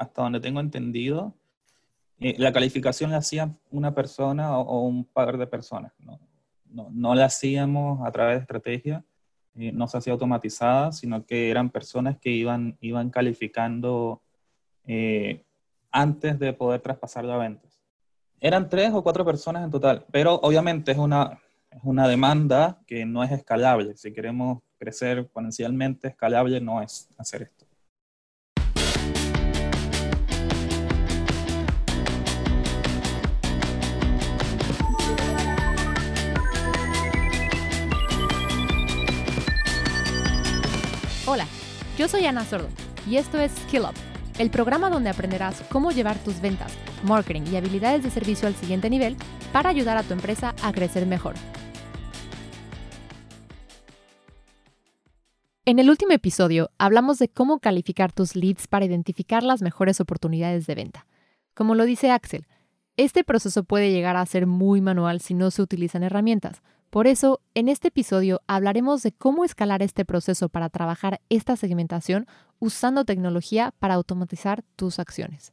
hasta donde tengo entendido, eh, la calificación la hacía una persona o, un par de personas. ¿no? No, la hacíamos a través de estrategia, eh, no se hacía automatizada, sino que eran personas que iban, iban calificando eh, antes de poder traspasar a ventas. Eran tres o cuatro personas en total, pero obviamente es una, es una demanda que no es escalable. Si queremos crecer exponencialmente, escalable no es hacer esto. Yo soy Ana Sordo y esto es Skill Up, el programa donde aprenderás cómo llevar tus ventas, marketing y habilidades de servicio al siguiente nivel para ayudar a tu empresa a crecer mejor. En el último episodio hablamos de cómo calificar tus leads para identificar las mejores oportunidades de venta. Como lo dice Axel, este proceso puede llegar a ser muy manual si no se utilizan herramientas, por eso, en este episodio hablaremos de cómo escalar este proceso para trabajar esta segmentación usando tecnología para automatizar tus acciones.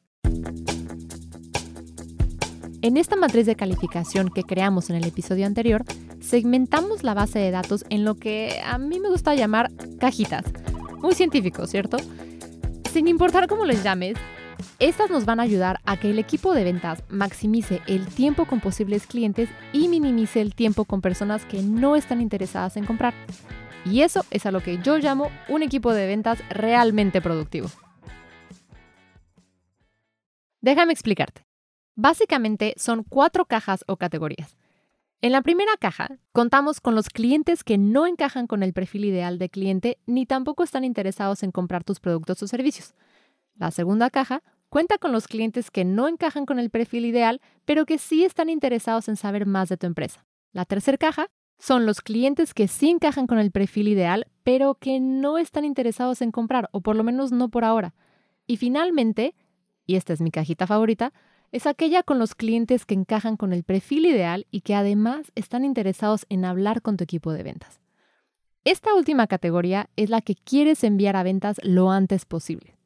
En esta matriz de calificación que creamos en el episodio anterior, segmentamos la base de datos en lo que a mí me gusta llamar cajitas. Muy científico, ¿cierto? Sin importar cómo les llames, estas nos van a ayudar a que el equipo de ventas maximice el tiempo con posibles clientes y minimice el tiempo con personas que no están interesadas en comprar. Y eso es a lo que yo llamo un equipo de ventas realmente productivo. Déjame explicarte. Básicamente son cuatro cajas o categorías. En la primera caja contamos con los clientes que no encajan con el perfil ideal de cliente ni tampoco están interesados en comprar tus productos o servicios. La segunda caja cuenta con los clientes que no encajan con el perfil ideal, pero que sí están interesados en saber más de tu empresa. La tercera caja son los clientes que sí encajan con el perfil ideal, pero que no están interesados en comprar, o por lo menos no por ahora. Y finalmente, y esta es mi cajita favorita, es aquella con los clientes que encajan con el perfil ideal y que además están interesados en hablar con tu equipo de ventas. Esta última categoría es la que quieres enviar a ventas lo antes posible.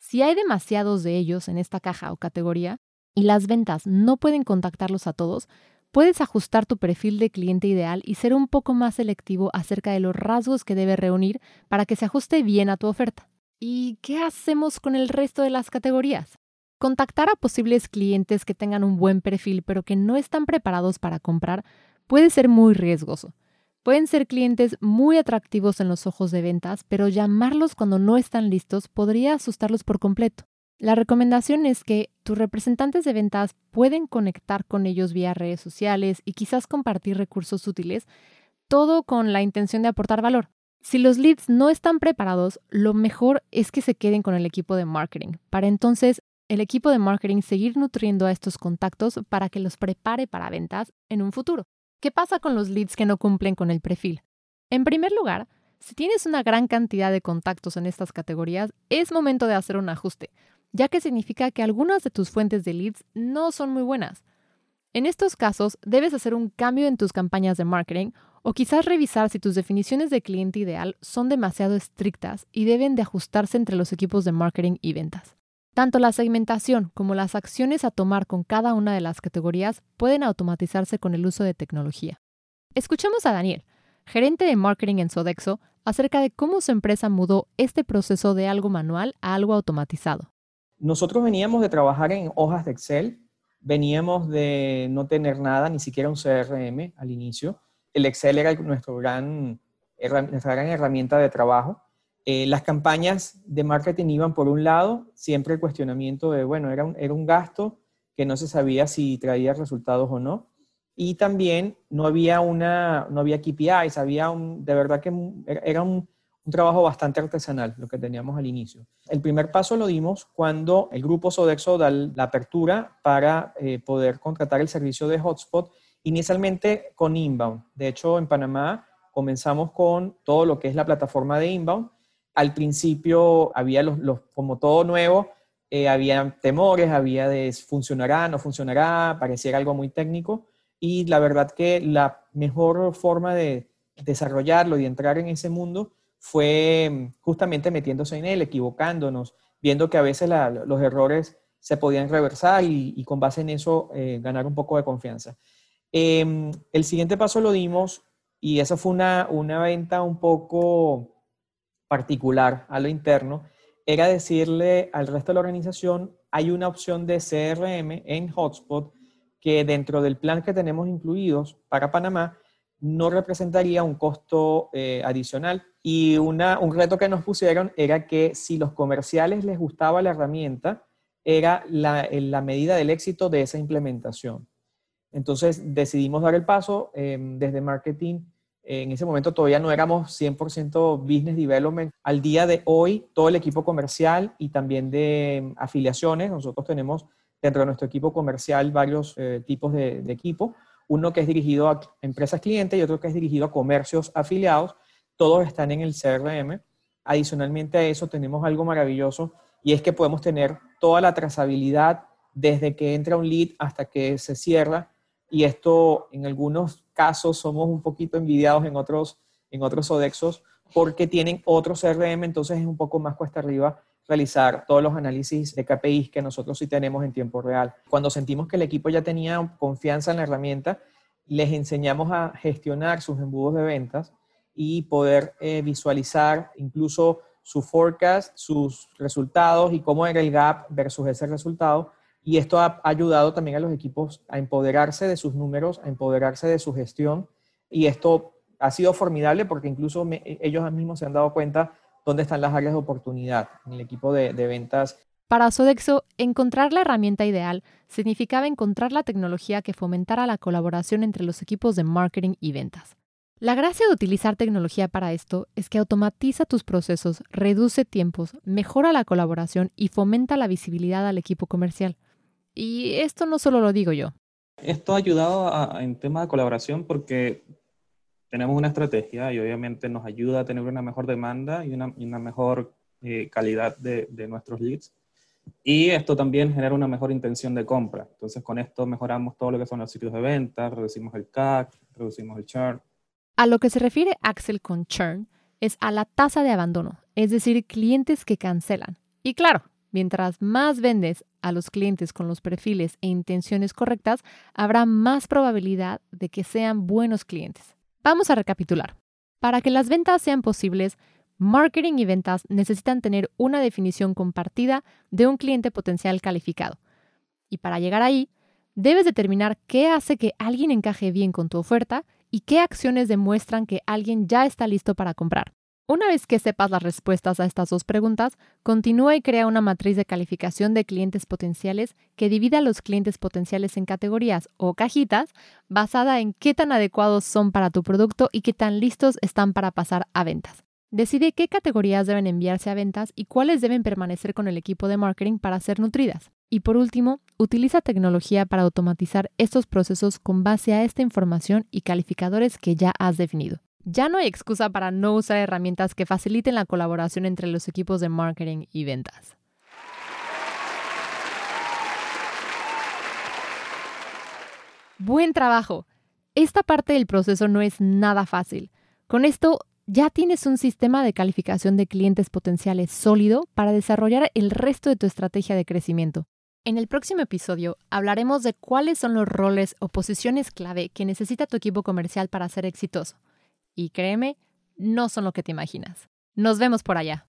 Si hay demasiados de ellos en esta caja o categoría y las ventas no pueden contactarlos a todos, puedes ajustar tu perfil de cliente ideal y ser un poco más selectivo acerca de los rasgos que debe reunir para que se ajuste bien a tu oferta. ¿Y qué hacemos con el resto de las categorías? Contactar a posibles clientes que tengan un buen perfil pero que no están preparados para comprar puede ser muy riesgoso. Pueden ser clientes muy atractivos en los ojos de ventas, pero llamarlos cuando no están listos podría asustarlos por completo. La recomendación es que tus representantes de ventas pueden conectar con ellos vía redes sociales y quizás compartir recursos útiles, todo con la intención de aportar valor. Si los leads no están preparados, lo mejor es que se queden con el equipo de marketing, para entonces el equipo de marketing seguir nutriendo a estos contactos para que los prepare para ventas en un futuro. ¿Qué pasa con los leads que no cumplen con el perfil? En primer lugar, si tienes una gran cantidad de contactos en estas categorías, es momento de hacer un ajuste, ya que significa que algunas de tus fuentes de leads no son muy buenas. En estos casos, debes hacer un cambio en tus campañas de marketing o quizás revisar si tus definiciones de cliente ideal son demasiado estrictas y deben de ajustarse entre los equipos de marketing y ventas. Tanto la segmentación como las acciones a tomar con cada una de las categorías pueden automatizarse con el uso de tecnología. Escuchemos a Daniel, gerente de marketing en Sodexo, acerca de cómo su empresa mudó este proceso de algo manual a algo automatizado. Nosotros veníamos de trabajar en hojas de Excel, veníamos de no tener nada, ni siquiera un CRM al inicio. El Excel era nuestra gran herramienta de trabajo eh, las campañas de marketing iban por un lado, siempre el cuestionamiento de, bueno, era un, era un gasto que no se sabía si traía resultados o no. Y también no había una, no había KPIs, había un, de verdad que era un, trabajo bastante artesanal lo que teníamos al inicio. El primer paso lo dimos cuando el grupo Sodexo da la apertura para eh, poder contratar el servicio de hotspot, inicialmente con Inbound. De hecho, en Panamá comenzamos con todo lo que es la plataforma de Inbound al principio había los, como todo nuevo, eh, había temores, había de funcionará, no funcionará, pareciera algo muy técnico. Y la verdad que la mejor forma de desarrollarlo y entrar en ese mundo fue mm, justamente metiéndose en él, equivocándonos, viendo que a veces los errores se podían reversar y, con base en eso eh, ganar un poco de confianza. Em, el siguiente paso lo dimos y esa fue una, una venta un poco particular a lo interno, era decirle al resto de la organización, hay una opción de CRM en Hotspot que dentro del plan que tenemos incluidos para Panamá no representaría un costo eh, adicional. Y una, un reto que nos pusieron era que si los comerciales les gustaba la herramienta, era la, la medida del éxito de esa implementación. Entonces decidimos dar el paso em, desde marketing. En ese momento todavía no éramos 100% business development. Al día de hoy, todo el equipo comercial y también de em, afiliaciones, nosotros tenemos dentro de nuestro equipo comercial varios eh, tipos de, de equipo uno que es dirigido a empresas clientes y otro que es dirigido a comercios afiliados. Todos están en el CRM. Adicionalmente a eso tenemos algo maravilloso y es que podemos tener toda la trazabilidad desde que entra un lead hasta que se cierra y esto en algunos casos somos un poquito envidiados en otros, en otros Sodexos porque tienen otro CRM, entonces es un poco más cuesta arriba realizar todos los análisis de KPIs que nosotros sí tenemos en tiempo real. Cuando sentimos que el equipo ya tenía confianza en la herramienta, les enseñamos a gestionar sus embudos de ventas y poder eh, visualizar incluso su forecast, sus resultados y cómo era el gap versus ese resultado. Y esto ha ayudado también a los equipos a empoderarse de sus números, a empoderarse de su gestión. Y esto ha sido formidable porque incluso ellos mismos se han dado cuenta dónde están las áreas de oportunidad en el equipo de, ventas. Para Sodexo, encontrar la herramienta ideal significaba encontrar la tecnología que fomentara la colaboración entre los equipos de marketing y ventas. La gracia de utilizar tecnología para esto es que automatiza tus procesos, reduce tiempos, mejora la colaboración y fomenta la visibilidad al equipo comercial. Y esto no solo lo digo yo. Esto ha ayudado en tema de colaboración porque tenemos una estrategia y obviamente nos ayuda a tener una mejor demanda y una, mejor eh, calidad de, nuestros leads. Y esto también genera una mejor intención de compra. Entonces, con esto mejoramos todo lo que son los sitios de venta, reducimos el CAC, reducimos el churn. A lo que se refiere Axel con churn es a la tasa de abandono, es decir, clientes que cancelan. Y claro, mientras más vendes a los clientes con los perfiles e intenciones correctas, habrá más probabilidad de que sean buenos clientes. Vamos a recapitular. Para que las ventas sean posibles, marketing y ventas necesitan tener una definición compartida de un cliente potencial calificado. Y para llegar ahí, debes determinar qué hace que alguien encaje bien con tu oferta y qué acciones demuestran que alguien ya está listo para comprar. Una vez que sepas las respuestas a estas dos preguntas, continúa y crea una matriz de calificación de clientes potenciales que divida a los clientes potenciales en categorías o cajitas basada en qué tan adecuados son para tu producto y qué tan listos están para pasar a ventas. Decide qué categorías deben enviarse a ventas y cuáles deben permanecer con el equipo de marketing para ser nutridas. Y por último, utiliza tecnología para automatizar estos procesos con base a esta información y calificadores que ya has definido. Ya no hay excusa para no usar herramientas que faciliten la colaboración entre los equipos de marketing y ventas. Buen trabajo. Esta parte del proceso no es nada fácil. Con esto ya tienes un sistema de calificación de clientes potenciales sólido para desarrollar el resto de tu estrategia de crecimiento. En el próximo episodio hablaremos de cuáles son los roles o posiciones clave que necesita tu equipo comercial para ser exitoso y créeme, no son lo que te imaginas. Nos vemos por allá.